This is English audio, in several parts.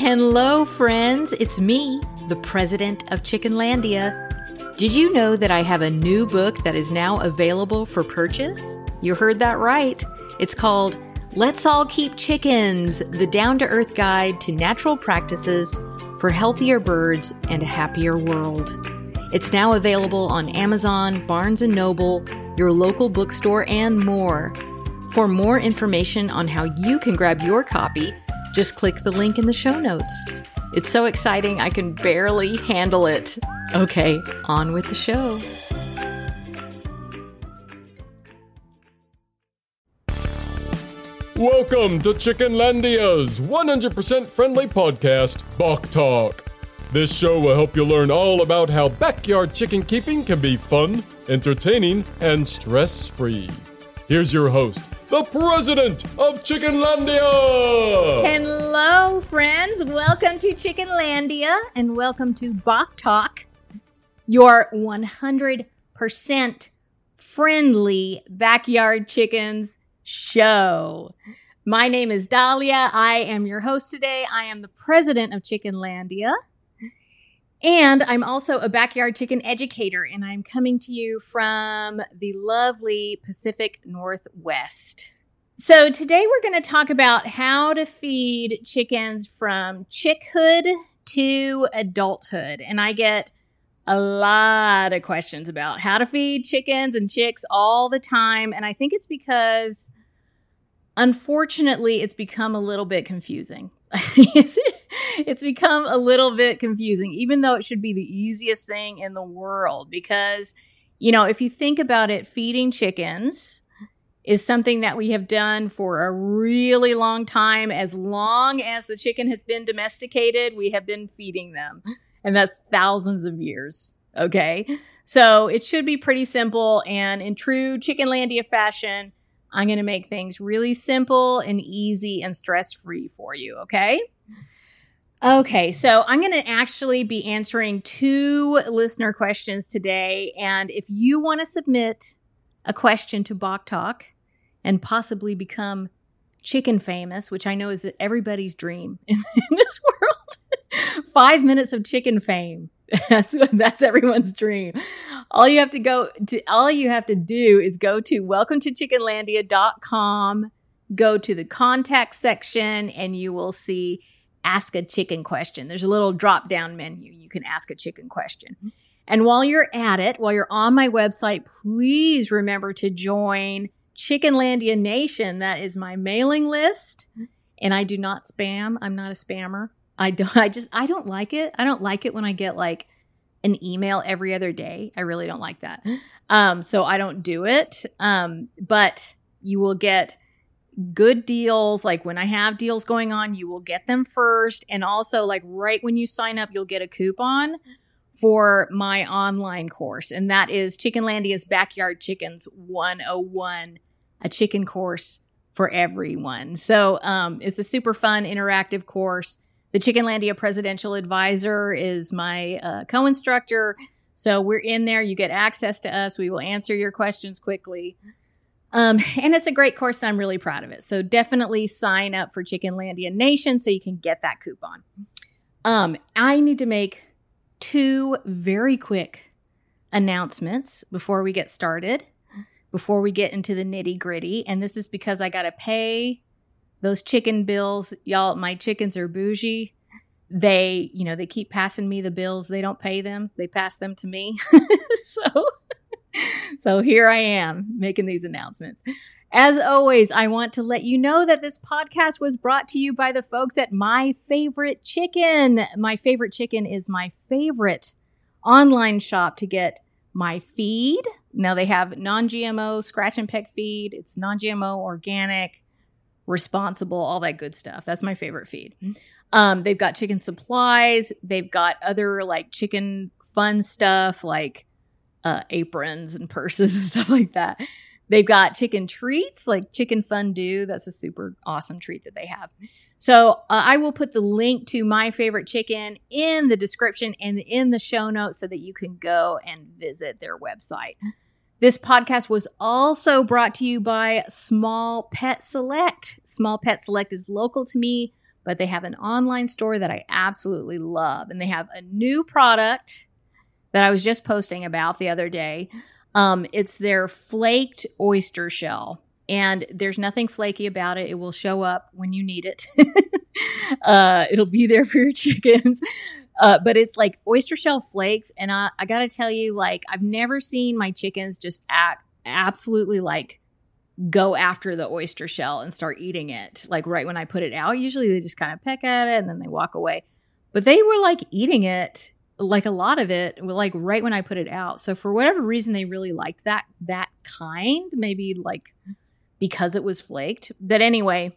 Hello, friends. It's me, the president of Chickenlandia. Did you know that I have a new book that is now available for purchase? You heard that right. It's called Let's All Keep Chickens The Down to Earth Guide to Natural Practices for Healthier Birds and a Happier World. It's now available on Amazon, Barnes & Noble, your local bookstore, and more. For more information on how you can grab your copy, just click the link in the show notes. It's so exciting, I can barely handle it. Okay, on with the show. Welcome to Chickenlandia's 100% friendly podcast, Bok Talk. This show will help you learn all about how backyard chicken keeping can be fun, entertaining, and stress free. Here's your host, the president of Chickenlandia! Hello, friends. Welcome to Chickenlandia and welcome to Bok Talk, your 100% friendly backyard chickens show. My name is Dahlia. I am your host today. I am the president of Chickenlandia. And I'm also a backyard chicken educator, and I'm coming to you from the lovely Pacific Northwest. So, today we're going to talk about how to feed chickens from chickhood to adulthood. And I get a lot of questions about how to feed chickens and chicks all the time. And I think it's because, unfortunately, it's become a little bit confusing. it's become a little bit confusing, even though it should be the easiest thing in the world. Because, you know, if you think about it, feeding chickens is something that we have done for a really long time. As long as the chicken has been domesticated, we have been feeding them. And that's thousands of years. Okay. So it should be pretty simple. And in true Chickenlandia fashion, I'm going to make things really simple and easy and stress free for you. Okay. Okay, so I'm going to actually be answering two listener questions today. And if you want to submit a question to Bok Talk and possibly become chicken famous, which I know is everybody's dream in, in this world, five minutes of chicken fame. That's that's everyone's dream. All you have to go to all you have to do is go to welcome to chickenlandia.com, go to the contact section, and you will see ask a chicken question. There's a little drop down menu. You can ask a chicken question. And while you're at it, while you're on my website, please remember to join Chickenlandia Nation. That is my mailing list. And I do not spam. I'm not a spammer. I don't I just I don't like it. I don't like it when I get like an email every other day. I really don't like that. Um so I don't do it. Um but you will get good deals. Like when I have deals going on, you will get them first. And also, like right when you sign up, you'll get a coupon for my online course. And that is Chickenlandia's Backyard Chickens 101, a chicken course for everyone. So um, it's a super fun, interactive course. The Chickenlandia Presidential Advisor is my uh, co instructor. So we're in there. You get access to us. We will answer your questions quickly. Um, and it's a great course, and I'm really proud of it. So definitely sign up for Chickenlandia Nation so you can get that coupon. Um, I need to make two very quick announcements before we get started, before we get into the nitty gritty. And this is because I got to pay those chicken bills. Y'all, my chickens are bougie. They, you know, they keep passing me the bills. They don't pay them, they pass them to me. so so here I am making these announcements. As always, I want to let you know that this podcast was brought to you by the folks at My Favorite Chicken. My Favorite Chicken is my favorite online shop to get my feed. Now they have non GMO scratch and peck feed, it's non GMO, organic, responsible, all that good stuff. That's my favorite feed. Um, they've got chicken supplies, they've got other like chicken fun stuff like uh, aprons and purses and stuff like that. They've got chicken treats like chicken fondue. That's a super awesome treat that they have. So uh, I will put the link to my favorite chicken in the description and in the show notes so that you can go and visit their website. This podcast was also brought to you by Small Pet Select. Small Pet Select is local to me. but they have an online store that I absolutely love. And they have a new product that I was just posting about the other day. Um, it's their flaked oyster shell. And there's nothing flaky about it. It will show up when you need it. uh, it'll be there for your chickens. Uh, but it's like oyster shell flakes. And I, I got to tell you, like, I've never seen my chickens just act absolutely like go after the oyster shell and start eating it like right when I put it out. Usually they just kind of peck at it and then they walk away. But they were like eating it like a lot of it like right when I put it out. So for whatever reason they really liked that that kind, maybe like because it was flaked. But anyway,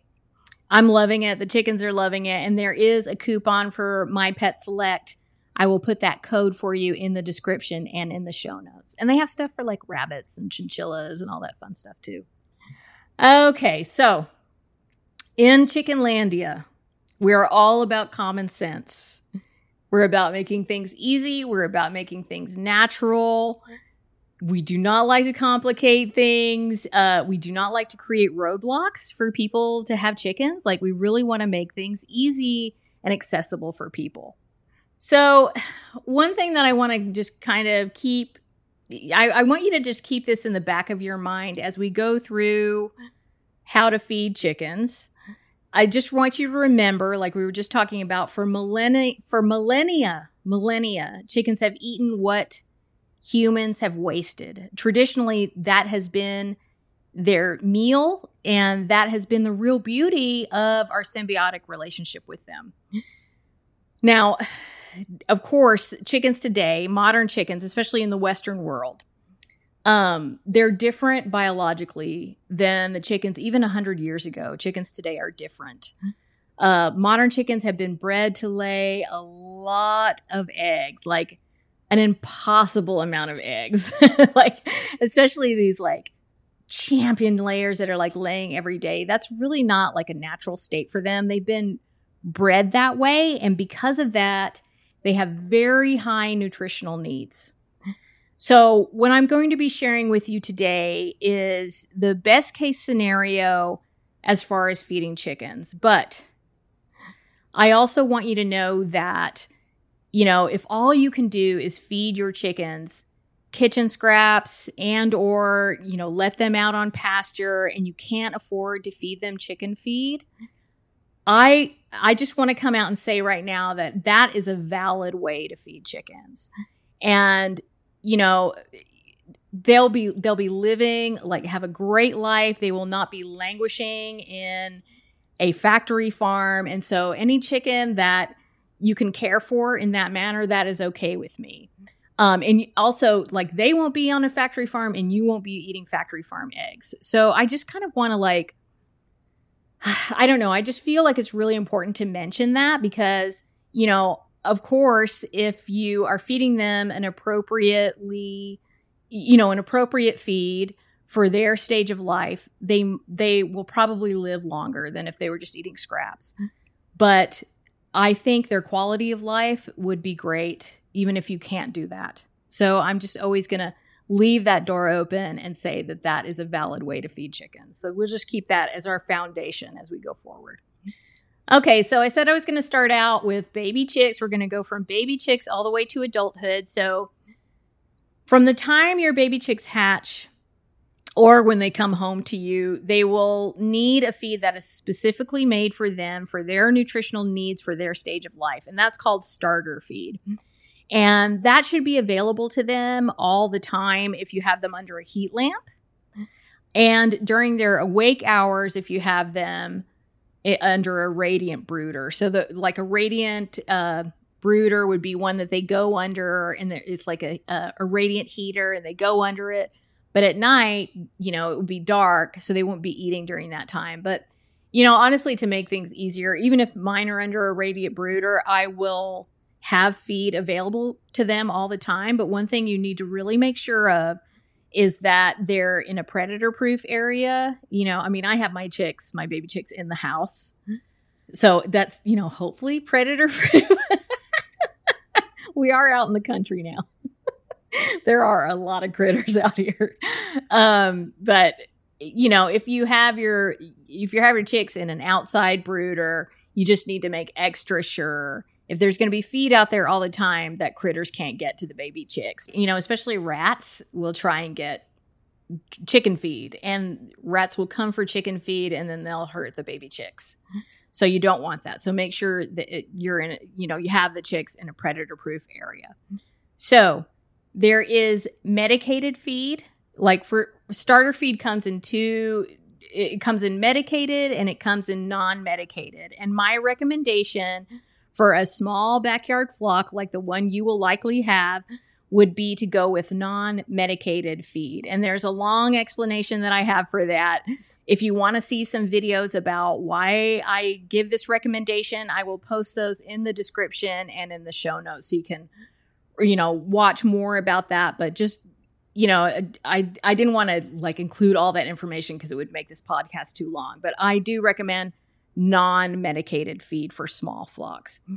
I'm loving it. The chickens are loving it and there is a coupon for my pet select. I will put that code for you in the description and in the show notes. And they have stuff for like rabbits and chinchillas and all that fun stuff too. Okay, so in Chickenlandia, we're all about common sense. We're about making things easy, we're about making things natural. We do not like to complicate things. Uh, we do not like to create roadblocks for people to have chickens. Like, we really want to make things easy and accessible for people. So, one thing that I want to just kind of keep I, I, want you to just keep this in the back of your mind as we go through how to feed chickens. I just want you to remember, like we were just talking about, for millennia, for millennia, millennia, chickens have eaten what humans have wasted. Traditionally, that has been their meal, and that has been the real beauty of our symbiotic relationship with them. Now, of course, chickens today, modern chickens, especially in the Western world, um, they're different biologically than the chickens even 100 years ago. Chickens today are different. Uh, modern chickens have been bred to lay a lot of eggs, like an impossible amount of eggs. like, especially these like champion layers that are like laying every day. That's really not like a natural state for them. They've been bred that way. And because of that, they have very high nutritional needs. So, what I'm going to be sharing with you today is the best case scenario as far as feeding chickens. But I also want you to know that, you know, if all you can do is feed your chickens kitchen scraps and or, you know, let them out on pasture and you can't afford to feed them chicken feed, I I just want to come out and say right now that that is a valid way to feed chickens. And you know, they'll be they'll be living like have a great life. They will not be languishing in a factory farm. And so any chicken that you can care for in that manner, that is okay with me. Um, and also, like, they won't be on a factory farm and you won't be eating factory farm eggs. So I just kind of want to, like, I don't know. I just feel like it's really important to mention that because, you know, of course, if you are feeding them an appropriately, you know, an appropriate feed for their stage of life, they they will probably live longer than if they were just eating scraps. Mm. But I think their quality of life would be great even if you can't do that. So I'm just always going to leave that door open and say that that is a valid way to feed chickens. So we'll just keep that as our foundation as we go forward. Okay, so I said I was going to start out with baby chicks. We're going to go from baby chicks all the way to adulthood. So from the time your baby chicks hatch or when they come home to you, they will need a feed that is specifically made for them, for their nutritional needs, for their stage of life. And that's called starter feed. And that should be available to them all the time if you have them under a heat lamp. And during their awake hours, if you have them under a radiant brooder. So, the like a radiant uh, brooder would be one that they go under, and it's like a, a, a radiant heater, and they go under it. But at night, you know, it would be dark, so they won't be eating during that time. But you know, honestly, to make things easier, even if mine are under a radiant brooder, I will have feed available to them all the time. But one thing you need to really make sure of is that they're in a predator proof area. You know, I mean, I have my chicks, my baby chicks in the house. So that's, you know, hopefully predator proof. we are out in the country now. there are a lot of critters out here. Um, but you know, if you have your if you have your chicks in an outside brooder, You just need to make extra sure if there's going to be feed out there all the time that critters can't get to the baby chicks. You know, especially rats will try and get chicken feed and rats will come for chicken feed and then they'll hurt the baby chicks. So you don't want that. So make sure that it, you're in, you know, you have the chicks in a predator proof area. So there is medicated feed. Like for starter feed comes in two it comes in medicated and it comes in non-medicated. And my recommendation for a small backyard flock like the one you will likely have would be to go with non medicated feed. And there's a long explanation that I have for that. If you want to see some videos about why I give this recommendation, I will post those in the description and in the show notes so you can you know watch more about that but just you know i i didn't want to like include all that information because it would make this podcast too long but i do recommend non-medicated feed for small flocks mm-hmm.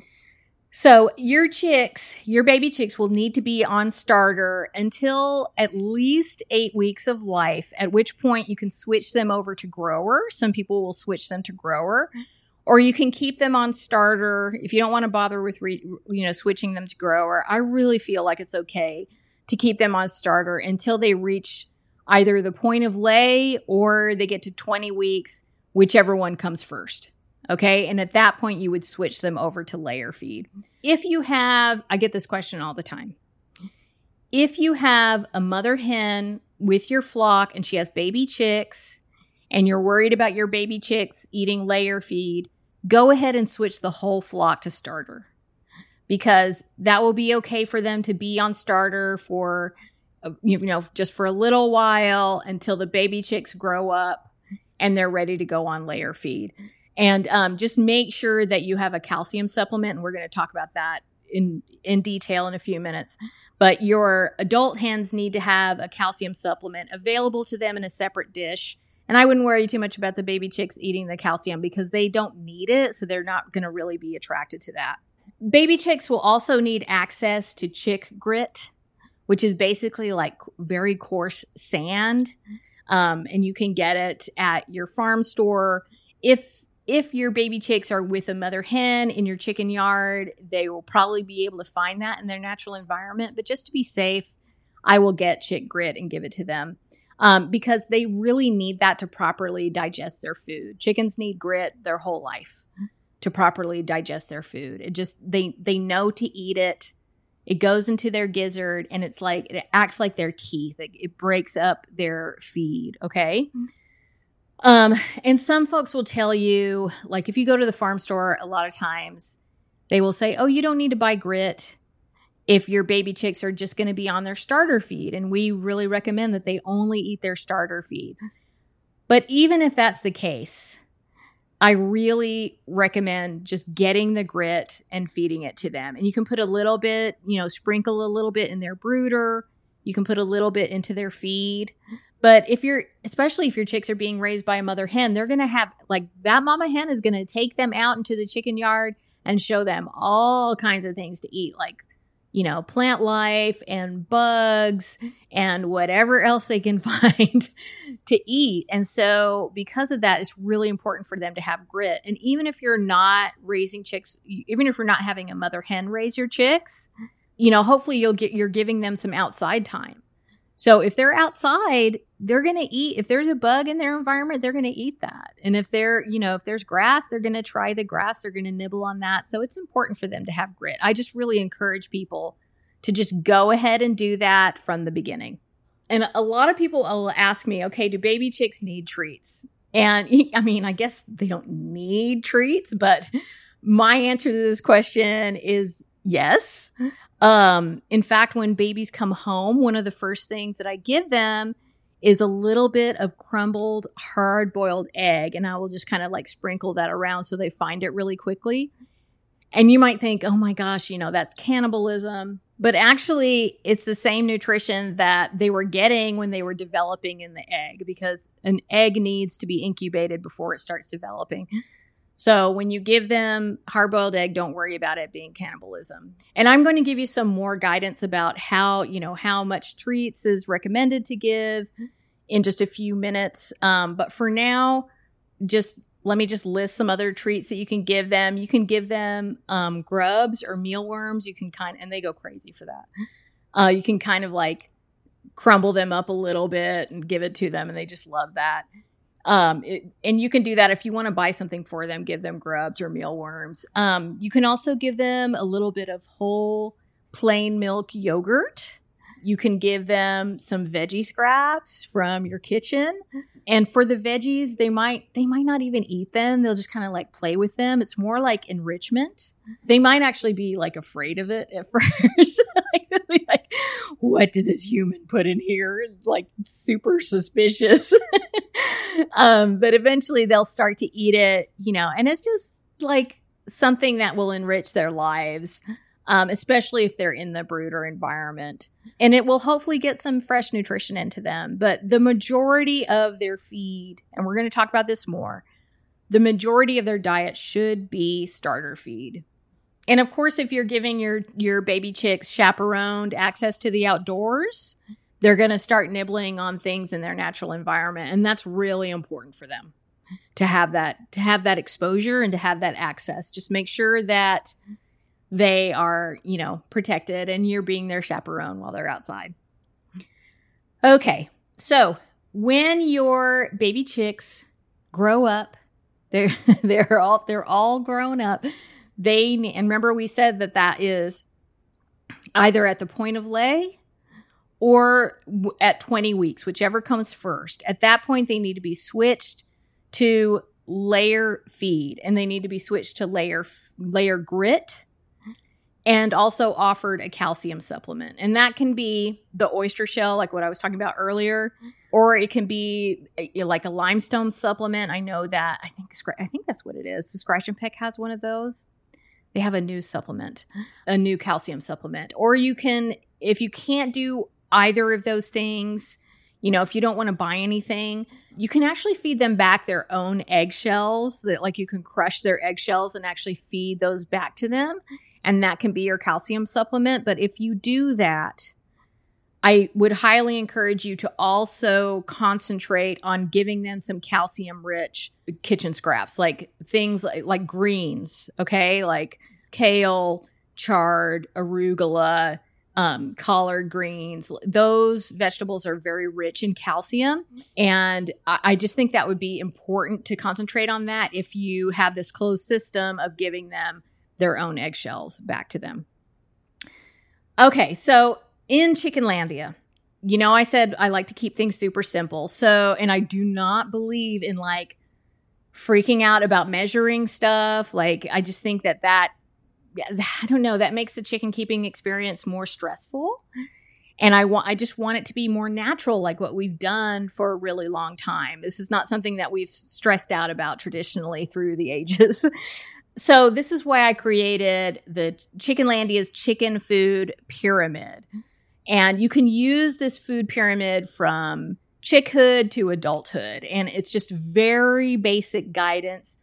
so your chicks, your baby chicks will need to be on starter until at least eight weeks of life, at which point you can switch them over to grower. Some people will switch them to grower. Mm-hmm. Or you can keep them on starter if you don't want to bother with re, you know switching them to grower. I really feel like it's okay to keep them on starter until they reach either the point of lay or they get to 20 weeks, whichever one comes first. Okay. And at that point, you would switch them over to layer feed. If you have, I get this question all the time. If you have a mother hen with your flock and she has baby chicks and you're worried about your baby chicks eating layer feed, go ahead and switch the whole flock to starter because that will be okay for them to be on starter for, uh, you know, just for a little while until the baby chicks grow up and they're ready to go on layer feed. And um, just make sure that you have a calcium supplement. And we're going to talk about that in, in detail in a few minutes. But your adult hens need to have a calcium supplement available to them in a separate dish. And I wouldn't worry too much about the baby chicks eating the calcium because they don't need it. So they're not going to really be attracted to that. Baby chicks will also need access to chick grit, which is basically like very coarse sand. Um, and you can get it at your farm store. If if your baby chicks are with a mother hen in your chicken yard, they will probably be able to find that in their natural environment. But just to be safe, I will get chick grit and give it to them um, because they really need that to properly digest their food. Chickens need grit their whole life to properly digest their food. It just they they know to eat it. It goes into their gizzard and it's like it acts like their teeth. It, it breaks up their feed. Okay. Mm-hmm. Um, and some folks will tell you, like, if you go to the farm store, a lot of times they will say, Oh, you don't need to buy grit if your baby chicks are just going to be on their starter feed. And we really recommend that they only eat their starter feed. But even if that's the case, I really recommend just getting the grit and feeding it to them. And you can put a little bit, you know, sprinkle a little bit in their brooder. You can put a little bit into their feed. But if you're, especially if your chicks are being raised by a mother hen, they're going to have, like, that mama hen is going to take them out into the chicken yard and show them all kinds of things to eat, like, you know, plant life and bugs and whatever else they can find to eat. And so, because of that, it's really important for them to have grit. And even if you're not raising chicks, even if you're not having a mother hen raise your chicks, you know, hopefully you'll get, you're giving them some outside time so if they're outside, they're going to eat. If there's a bug in their environment, they're going to eat that. And if they're, you know, if there's grass, they're going to try the grass, they're going to nibble on that. So it's important for them to have grit. I just really encourage people to just go ahead and do that from the beginning. And a lot of people will ask me, okay, do baby chicks need treats? And I mean, I guess they don't need treats, but my answer to this question is yes. Um, in fact, when babies come home, one of the first things that I give them is a little bit of crumbled hard boiled egg. And I will just kind of like sprinkle that around so they find it really quickly. And you might think, oh my gosh, you know, that's cannibalism. But actually, it's the same nutrition that they were getting when they were developing in the egg because an egg needs to be incubated before it starts developing. So when you give them hard boiled egg, don't worry about it being cannibalism. And I'm going to give you some more guidance about how, you know, how much treats is recommended to give in just a few minutes. Um, but for now, just let me just list some other treats that you can give them. You can give them um, grubs or mealworms. You can kind and they go crazy for that. Uh, you can kind of like crumble them up a little bit and give it to them, and they just love that. Um, it, and you can do that if you want to buy something for them, give them grubs or mealworms. Um, you can also give them a little bit of whole plain milk yogurt. You can give them some veggie scraps from your kitchen. And for the veggies, they might they might not even eat them. They'll just kind of like play with them. It's more like enrichment. They might actually be like afraid of it at first. like, like, what did this human put in here? It's like super suspicious. um, but eventually they'll start to eat it, you know, and it's just like something that will enrich their lives um, especially if they're in the brooder environment. And it will hopefully get some fresh nutrition into them. But the majority of their feed, and we're going to talk about this more, the majority of their diet should be starter feed. And of course, if you're giving your your baby chicks chaperoned access to the outdoors, they're going to start nibbling on things in their natural environment, and that's really important for them to have that to have that exposure and to have that access. Just make sure that they are, you know, protected and you're being their chaperone while they're outside. Okay. So, when your baby chicks grow up, they're they're all they're all grown up. They and remember we said that that is either at the point of lay or at 20 weeks, whichever comes first. At that point they need to be switched to layer feed and they need to be switched to layer layer grit and also offered a calcium supplement. And that can be the oyster shell, like what I was talking about earlier, or it can be a, like a limestone supplement. I know that I think I think that's what it is. The Scratch and Peck has one of those. They have a new supplement, a new calcium supplement. Or you can, if you can't do either of those things, you know, if you don't want to buy anything, you can actually feed them back their own eggshells that like you can crush their eggshells and actually feed those back to them and that can be your calcium supplement. But if you do that, I would highly encourage you to also concentrate on giving them some calcium rich kitchen scraps, like things like, like greens, okay? Like kale, chard, arugula, um, collard greens. Those vegetables are very rich in calcium. And I, I, just think that would be important to concentrate on that if you have this closed system of giving them their own eggshells back to them. Okay, so in Chickenlandia, you know, I said I like to keep things super simple. So, and I do not believe in like freaking out about measuring stuff. Like, I just think that that, I don't know, that makes the chicken keeping experience more stressful. And I want, I just want it to be more natural, like what we've done for a really long time. This is not something that we've stressed out about traditionally through the ages. So this is why I created the Chickenlandia's chicken food pyramid. And you can use this food pyramid from chickhood to adulthood. And it's just very basic guidance.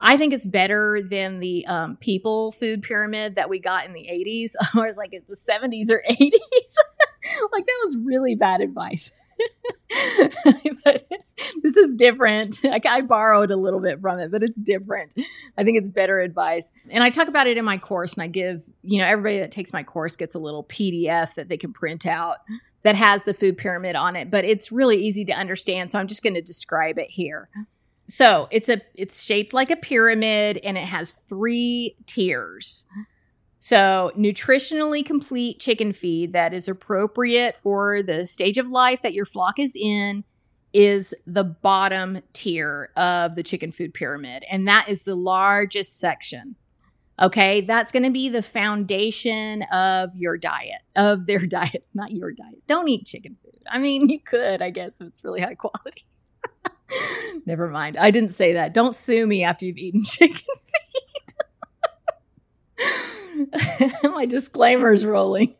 I think it's better than the um, people food pyramid that we got in the 80s, or it's like the 70s or 80s. like that was really bad advice. but this is different. Like I borrowed a little bit from it, but it's different. I think it's better advice. And I talk about it in my course and I give, you know, everybody that takes my course gets a little PDF that they can print out that has the food pyramid on it, but it's really easy to understand, so I'm just going to describe it here. So, it's a it's shaped like a pyramid and it has 3 tiers. So, nutritionally complete chicken feed that is appropriate for the stage of life that your flock is in is the bottom tier of the chicken food pyramid. And that is the largest section. Okay. That's going to be the foundation of your diet, of their diet, not your diet. Don't eat chicken food. I mean, you could, I guess, if it's really high quality. Never mind. I didn't say that. Don't sue me after you've eaten chicken My disclaimer's rolling.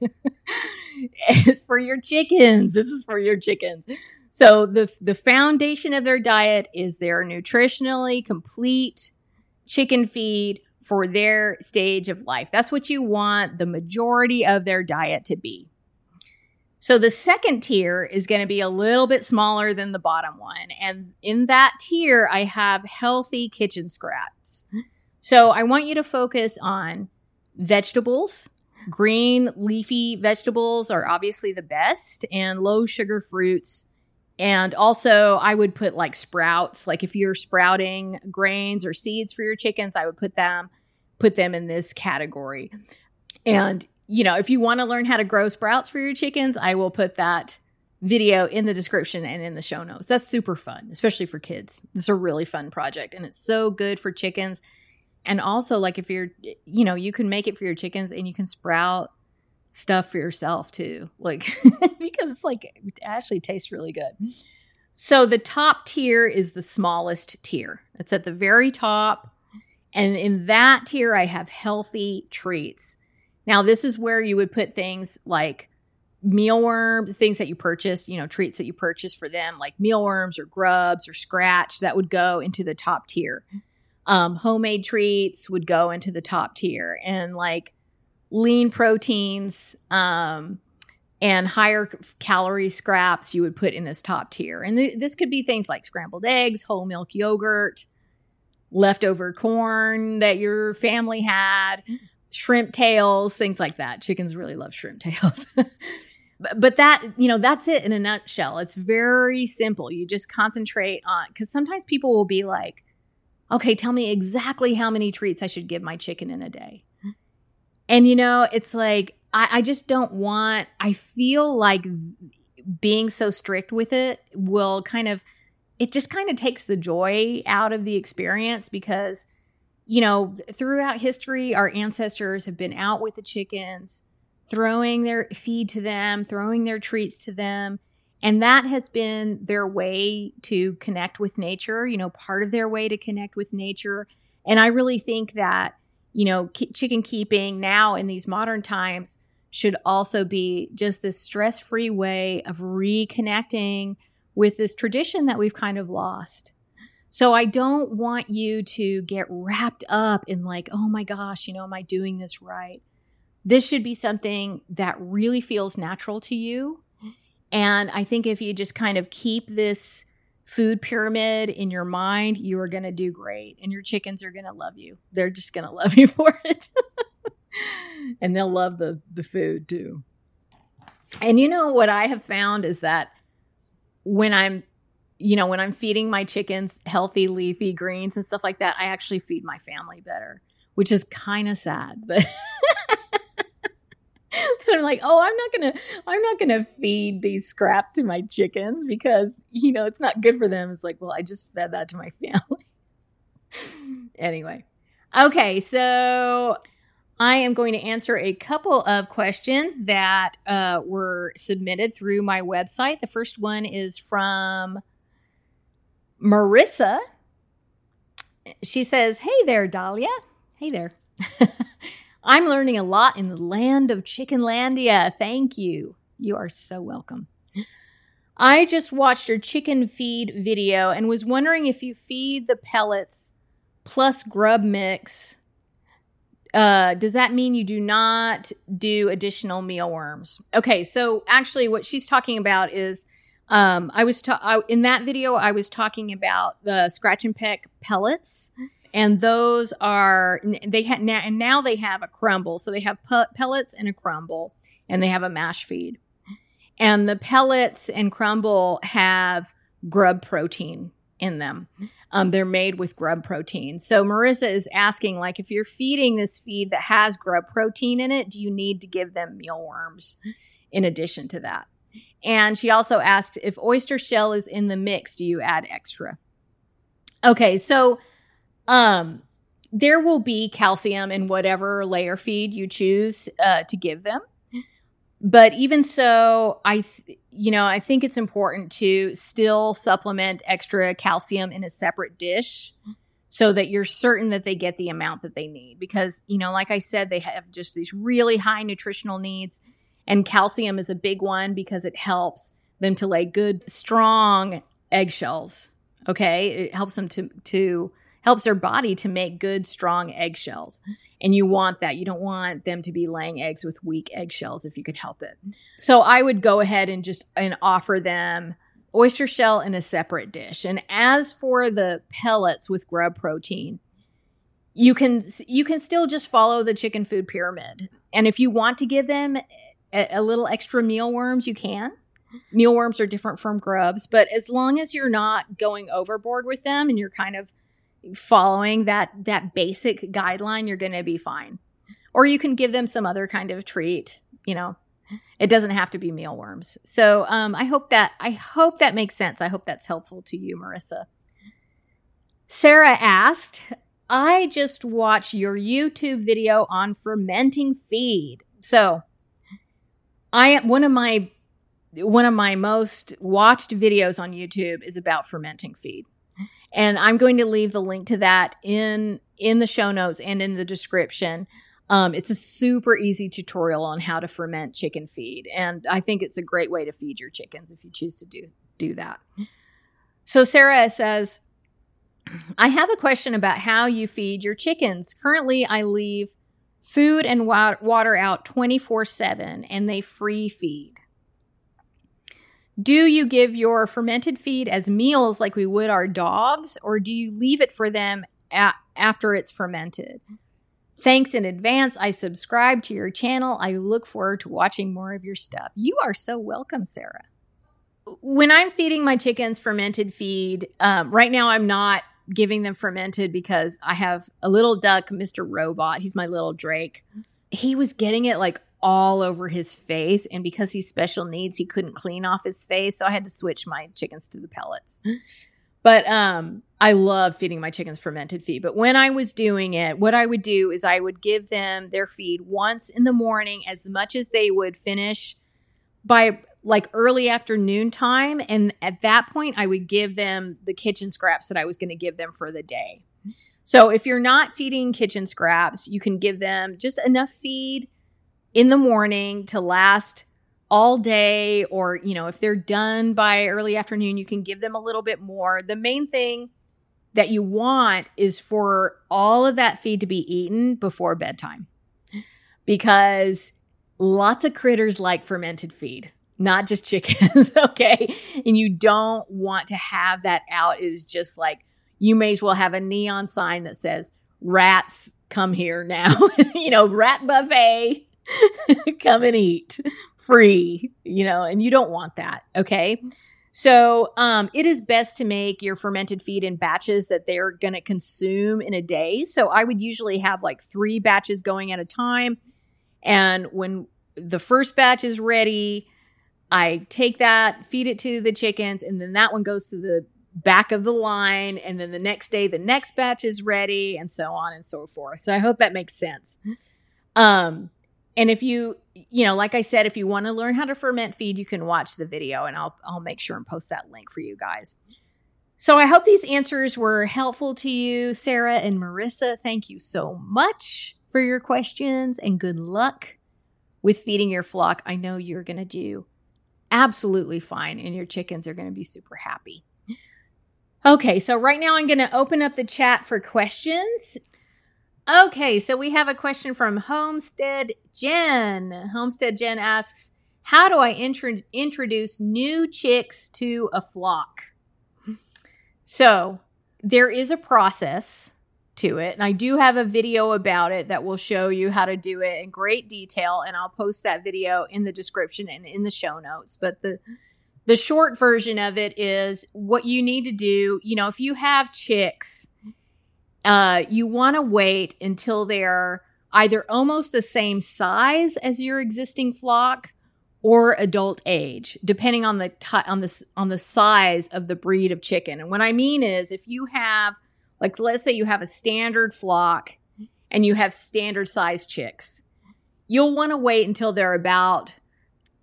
it's for your chickens. This is for your chickens. So the the foundation of their diet is their nutritionally complete chicken feed for their stage of life. That's what you want the majority of their diet to be. So the second tier is going to be a little bit smaller than the bottom one. And in that tier, I have healthy kitchen scraps. So I want you to focus on vegetables. Green leafy vegetables are obviously the best, and low sugar fruits. And also, I would put like sprouts. Like if you're sprouting grains or seeds for your chickens, I would put them put them in this category. And you know, if you want to learn how to grow sprouts for your chickens, I will put that video in the description and in the show notes. That's super fun, especially for kids. It's a really fun project and it's so good for chickens. And also, like, if you're, you know, you can make it for your chickens and you can sprout stuff for yourself too. Like, because it's like, it actually tastes really good. So the top tier is the smallest tier, it's at the very top. And in that tier, I have healthy treats. Now, this is where you would put things like mealworms, things that you purchased, you know, treats that you purchased for them, like mealworms or grubs or scratch, that would go into the top tier. Um, homemade treats would go into the top tier, and like lean proteins um, and higher calorie scraps you would put in this top tier. And th- this could be things like scrambled eggs, whole milk yogurt, leftover corn that your family had, shrimp tails, things like that. Chickens really love shrimp tails. but, but that, you know, that's it in a nutshell. It's very simple. You just concentrate on, because sometimes people will be like, okay, tell me exactly how many treats I should give my chicken in a day. And, you know, it's like, I, I just don't want, I feel like being so strict with it will kind of, it just kind of takes the joy out of the experience because you know, throughout history, our ancestors have been out with the chickens, throwing their feed to them, throwing their treats to them. And that has been their way to connect with nature, you know, part of their way to connect with nature. And I really think that, you know, chicken keeping now in these modern times should also be just this stress free way of reconnecting with this tradition that we've kind of lost. So I don't want you to get wrapped up in like, oh my gosh, you know, am I doing this right? This should be something that really feels natural to you. And I think if you just kind of keep this food pyramid in your mind, you are going to do great. And your chickens are going to love you. They're just going to love you for it. and they'll love the, the food too. And you know what I have found is that when I'm you know, when I'm feeding my chickens healthy leafy greens and stuff like that, I actually feed my family better, which is kind of sad. But I'm like, oh, I'm not gonna, I'm not gonna feed these scraps to my chickens because you know it's not good for them. It's like, well, I just fed that to my family. anyway, okay, so I am going to answer a couple of questions that uh, were submitted through my website. The first one is from Marissa, she says, Hey there, Dahlia. Hey there. I'm learning a lot in the land of Chickenlandia. Thank you. You are so welcome. I just watched your chicken feed video and was wondering if you feed the pellets plus grub mix. Uh, does that mean you do not do additional mealworms? Okay, so actually, what she's talking about is um, I was ta- I, in that video. I was talking about the scratch and peck pellets, and those are they had now and now they have a crumble. So they have pe- pellets and a crumble, and they have a mash feed. And the pellets and crumble have grub protein in them. Um, they're made with grub protein. So Marissa is asking, like, if you're feeding this feed that has grub protein in it, do you need to give them mealworms in addition to that? And she also asked if oyster shell is in the mix, do you add extra? Okay, so um there will be calcium in whatever layer feed you choose uh, to give them. But even so, I th- you know, I think it's important to still supplement extra calcium in a separate dish so that you're certain that they get the amount that they need because, you know, like I said, they have just these really high nutritional needs and calcium is a big one because it helps them to lay good, strong eggshells. Okay. It helps them to, to, helps their body to make good, strong eggshells. And you want that. You don't want them to be laying eggs with weak eggshells if you can help it. So I would go ahead and just and offer them oyster shell in a separate dish. And as for the pellets with grub protein, you can you can still just follow the chicken food pyramid. And if you want to give them a, a little extra mealworms, you can. Mealworms are different from grubs, but as long as you're not going overboard with them and you're kind of following that that basic guideline, you're going to be fine. Or you can give them some other kind of treat, you know. It doesn't have to be mealworms. So um, I hope that I hope that makes sense. I hope that's helpful to you, Marissa. Sarah asked, I just watched your YouTube video on fermenting feed. So I one of my one of my most watched videos on YouTube is about fermenting feed. And I'm going to leave the link to that in in the show notes and in the description. Um, it's a super easy tutorial on how to ferment chicken feed, and I think it's a great way to feed your chickens if you choose to do do that. So Sarah says, "I have a question about how you feed your chickens. Currently, I leave food and water out 24 7 and they free feed. Do you give your fermented feed as meals like we would our dogs, or do you leave it for them a- after it's fermented? Thanks in advance. I subscribe to your channel. I look forward to watching more of your stuff. You are so welcome, Sarah. When I'm feeding my chickens fermented feed, um, right now I'm not giving them fermented because I have a little duck, Mr. Robot. He's my little Drake. He was getting it like all over his face. And because he's special needs, he couldn't clean off his face. So I had to switch my chickens to the pellets. But um, I love feeding my chickens fermented feed. But when I was doing it, what I would do is I would give them their feed once in the morning, as much as they would finish by like early afternoon time. And at that point, I would give them the kitchen scraps that I was going to give them for the day. So if you're not feeding kitchen scraps, you can give them just enough feed in the morning to last all day or you know if they're done by early afternoon you can give them a little bit more. The main thing that you want is for all of that feed to be eaten before bedtime because lots of critters like fermented feed not just chickens okay? And you don't want to have that out. Is just like you may as well have a neon sign that says rats come here now. You know rat buffet come and eat free, you know, and you don't want that. Okay. So um, it is best to make your fermented feed in batches that they're going to consume in a day. So I would usually have like three batches going at a time. And when the first batch is ready, I take that, feed it to the chickens, and then that one goes to the back of the line. And then the next day, the next batch is ready, and so on and so forth. So I hope that makes sense. Um, and if you, you know, like I said, if you want to learn how to ferment feed, you can watch the video and I'll I'll make sure and post that link for you guys. So I hope these answers were helpful to you, Sarah and Marissa. Thank you so much for your questions and good luck with feeding your flock. I know you're going to do absolutely fine and your chickens are going to be super happy. Okay, so right now I'm going to open up the chat for questions. Okay, so we have a question from Homestead Jen. Homestead Jen asks, How do I intro- introduce new chicks to a flock? So there is a process to it, and I do have a video about it that will show you how to do it in great detail, and I'll post that video in the description and in the show notes. But the the short version of it is what you need to do, you know, if you have chicks uh, you want to wait until they're either almost the same size as your existing flock or adult age, depending on the t- on the on the size of the breed of chicken. And what I mean is, if you have, like, let's say you have a standard flock and you have standard size chicks, you'll want to wait until they're about,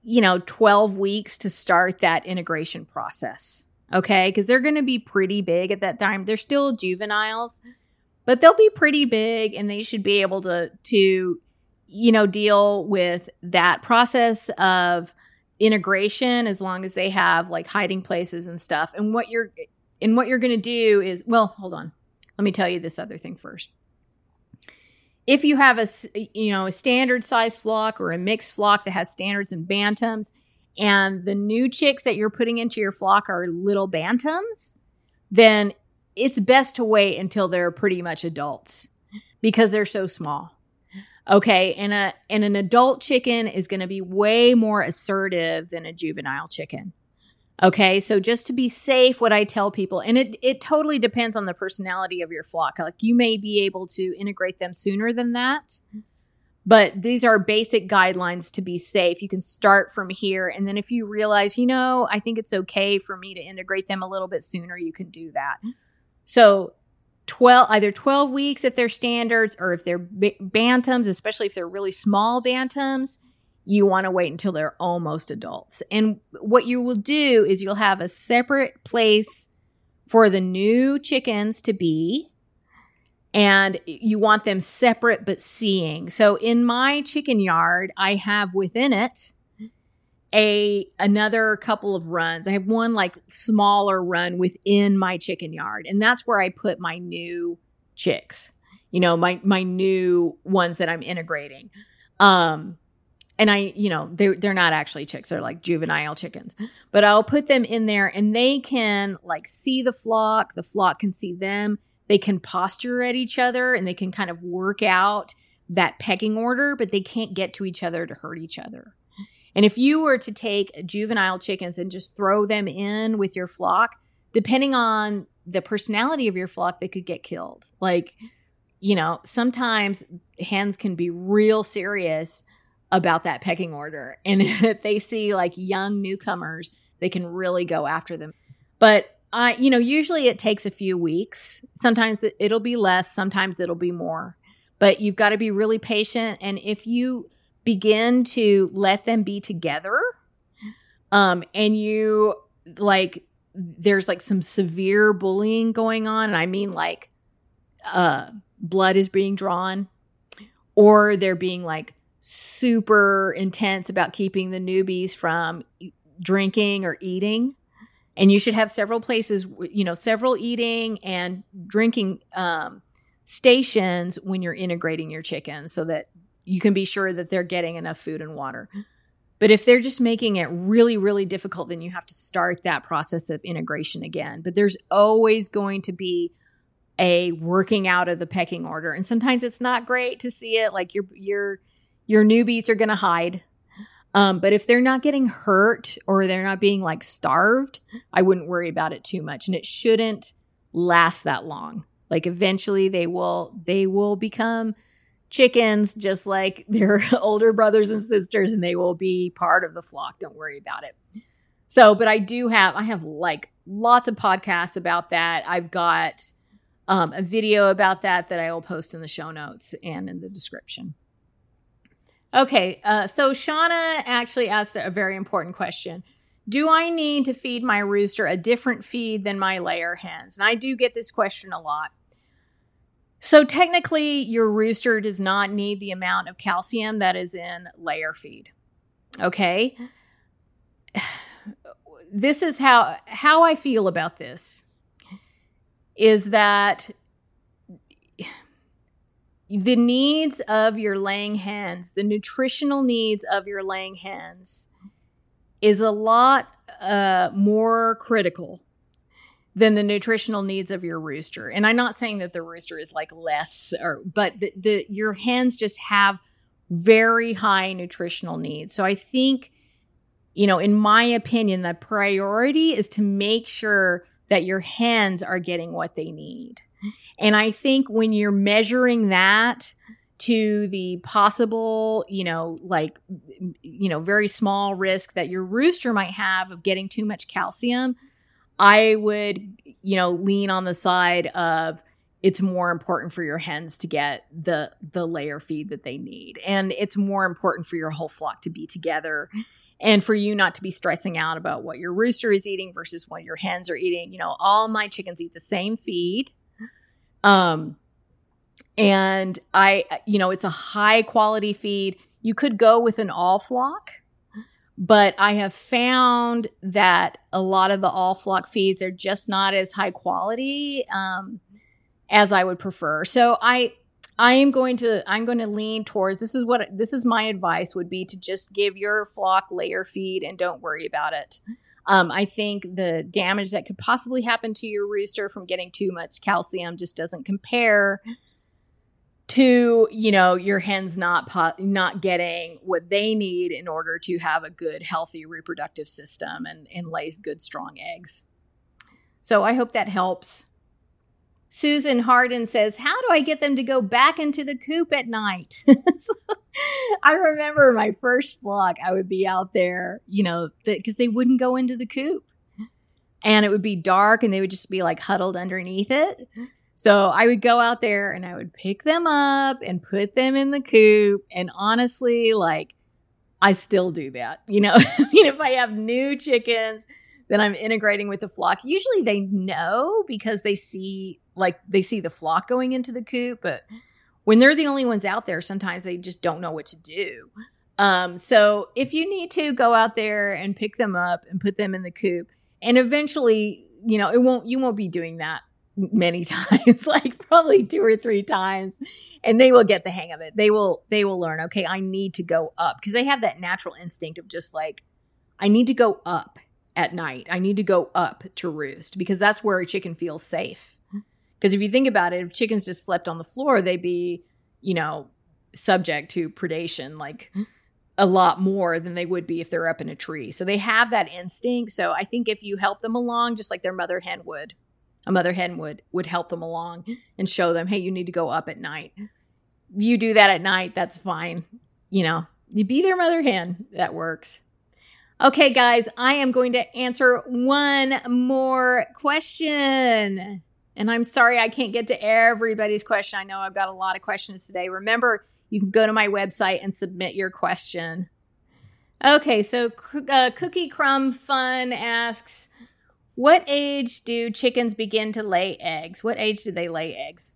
you know, 12 weeks to start that integration process. Okay, because they're going to be pretty big at that time. They're still juveniles, but they'll be pretty big and they should be able to to you know deal with that process of integration as long as they have like hiding places and stuff. And what you're and what you're going to do is well hold on. Let me tell you this other thing first. If you have a you know a standard size flock or a mixed flock that has standards and bantams and the new chicks that you're putting into your flock are little bantams then it's best to wait until they're pretty much adults because they're so small okay and a and an adult chicken is going to be way more assertive than a juvenile chicken Okay, so just to be safe, what I tell people, and it, it totally depends on the personality of your flock. Like you may be able to integrate them sooner than that, but these are basic guidelines to be safe. You can start from here. And then if you realize, you know, I think it's okay for me to integrate them a little bit sooner, you can do that. So 12 either 12 weeks if they're standards or if they're bantams especially if they're really small bantams you want to wait until they're almost adults. And what you will do is you'll have a separate place for the new chickens to be and you want them separate but seeing. So in my chicken yard, I have within it a another couple of runs. I have one like smaller run within my chicken yard and that's where I put my new chicks. You know, my my new ones that I'm integrating. Um and I, you know, they're they're not actually chicks; they're like juvenile chickens. But I'll put them in there, and they can like see the flock. The flock can see them. They can posture at each other, and they can kind of work out that pecking order. But they can't get to each other to hurt each other. And if you were to take juvenile chickens and just throw them in with your flock, depending on the personality of your flock, they could get killed. Like, you know, sometimes hens can be real serious about that pecking order. And if they see like young newcomers, they can really go after them. But I, you know, usually it takes a few weeks. Sometimes it'll be less, sometimes it'll be more. But you've got to be really patient. And if you begin to let them be together, um, and you like, there's like some severe bullying going on, and I mean like, uh, blood is being drawn, or they're being like super intense about keeping the newbies from drinking or eating. And you should have several places you know several eating and drinking um, stations when you're integrating your chickens so that you can be sure that they're getting enough food and water but if they're just making it really really difficult then you have to start that process of integration again but there's always going to be a working out of the pecking order and sometimes it's not great to see it like you're you're your newbies are to hide. Um, but if they're not getting hurt or they're not being like starved, I wouldn't worry about it too much. And it shouldn't last that long. Like eventually they will they will become chickens just like their older brothers and sisters and they will be part of the flock. Don't worry about it. So, but I do have I have like lots of podcasts about that. I've got um, a video about that that I will post in the show notes and in the description. Okay, uh, so Shauna actually asked a very important question. Do I need to feed my rooster a different feed than my layer hens? And I do get this question a lot. So technically, your rooster does not need the amount of calcium that is in layer feed. Okay? This is how how I feel about this is that the needs of your laying hens, the nutritional needs of your laying hens, is a lot uh, more critical than the nutritional needs of your rooster. And I'm not saying that the rooster is like less, or but the, the your hens just have very high nutritional needs. So I think, you know, in my opinion, the priority is to make sure that your hens are getting what they need. And I think when you're measuring that to the possible, you know, like, you know, very small risk that your rooster might have of getting too much calcium, I would, you know, lean on the side of it's more important for your hens to get the the layer feed that they need. And it's more important for your whole flock to be together and for you not to be stressing out about what your rooster is eating versus what your hens are eating. You know all my chickens eat the same feed. Um, and I, you know, it's a high quality feed. You could go with an all flock, but I have found that a lot of the all flock feeds are just not as high quality um, as I would prefer. So I, I am going to I'm going to lean towards this is what this is my advice would be to just give your flock layer feed and don't worry about it. Um, I think the damage that could possibly happen to your rooster from getting too much calcium just doesn't compare to you know your hens not po- not getting what they need in order to have a good healthy reproductive system and and lays good strong eggs. So I hope that helps. Susan Harden says, How do I get them to go back into the coop at night? I remember my first flock, I would be out there, you know, because they wouldn't go into the coop. And it would be dark and they would just be like huddled underneath it. So I would go out there and I would pick them up and put them in the coop. And honestly, like, I still do that. You know, I mean, if I have new chickens, that I'm integrating with the flock. Usually they know because they see like they see the flock going into the coop, but when they're the only ones out there, sometimes they just don't know what to do. Um, so if you need to go out there and pick them up and put them in the coop, and eventually, you know, it won't you won't be doing that many times, like probably two or three times, and they will get the hang of it. They will they will learn, okay, I need to go up because they have that natural instinct of just like I need to go up at night. I need to go up to roost because that's where a chicken feels safe. Hmm. Because if you think about it, if chickens just slept on the floor, they'd be, you know, subject to predation like hmm. a lot more than they would be if they're up in a tree. So they have that instinct. So I think if you help them along, just like their mother hen would, a mother hen would would help them along and show them, hey, you need to go up at night. You do that at night, that's fine. You know, you be their mother hen, that works. Okay, guys, I am going to answer one more question. And I'm sorry I can't get to everybody's question. I know I've got a lot of questions today. Remember, you can go to my website and submit your question. Okay, so uh, Cookie Crumb Fun asks, "What age do chickens begin to lay eggs? What age do they lay eggs?"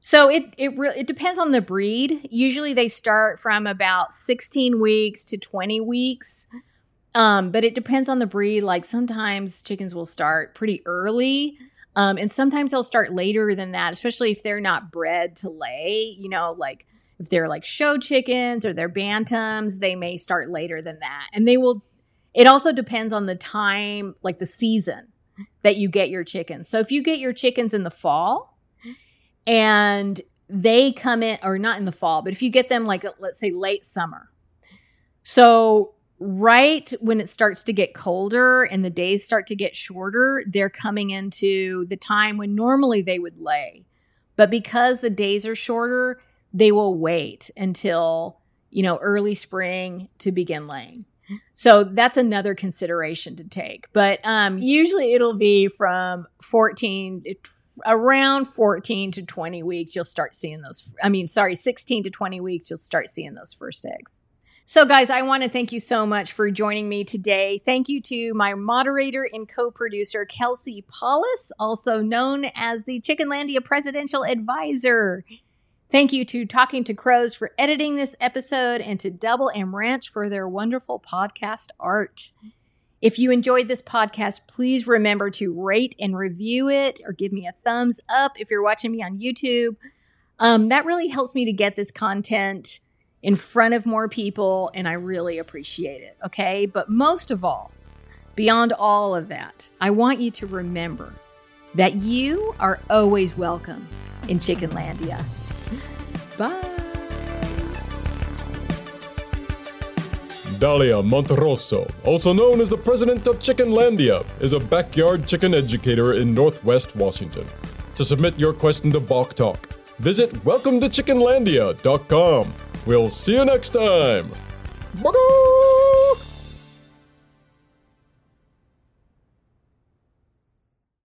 So it it re- it depends on the breed. Usually they start from about 16 weeks to 20 weeks. Um, but it depends on the breed. Like sometimes chickens will start pretty early. Um, and sometimes they'll start later than that, especially if they're not bred to lay, you know, like if they're like show chickens or they're bantams, they may start later than that. And they will, it also depends on the time, like the season that you get your chickens. So if you get your chickens in the fall and they come in, or not in the fall, but if you get them like, let's say late summer. So right when it starts to get colder and the days start to get shorter, they're coming into the time when normally they would lay. But because the days are shorter, they will wait until, you know, early spring to begin laying. So that's another consideration to take. But um, usually it'll be from 14, around 14 to 20 weeks, you'll start seeing those. I mean, sorry, 16 to 20 weeks, you'll start seeing those first eggs. So, guys, I want to thank you so much for joining me today. Thank you to my moderator and co producer, Kelsey Paulus, also known as the Chickenlandia Presidential Advisor. Thank you to Talking to Crows for editing this episode and to Double M Ranch for their wonderful podcast art. If you enjoyed this podcast, please remember to rate and review it or give me a thumbs up if you're watching me on YouTube. Um, that really helps me to get this content in front of more people, and I really appreciate it. Okay. But most of all, beyond all of that, I want you to remember that you are always welcome in Chickenlandia. Bye. Dalia Monterosso, also known as the president of Chickenlandia, is a backyard chicken educator in Northwest Washington. To submit your question to Bok Talk, visit welcometochickenlandia.com. We'll see you next time. Bye.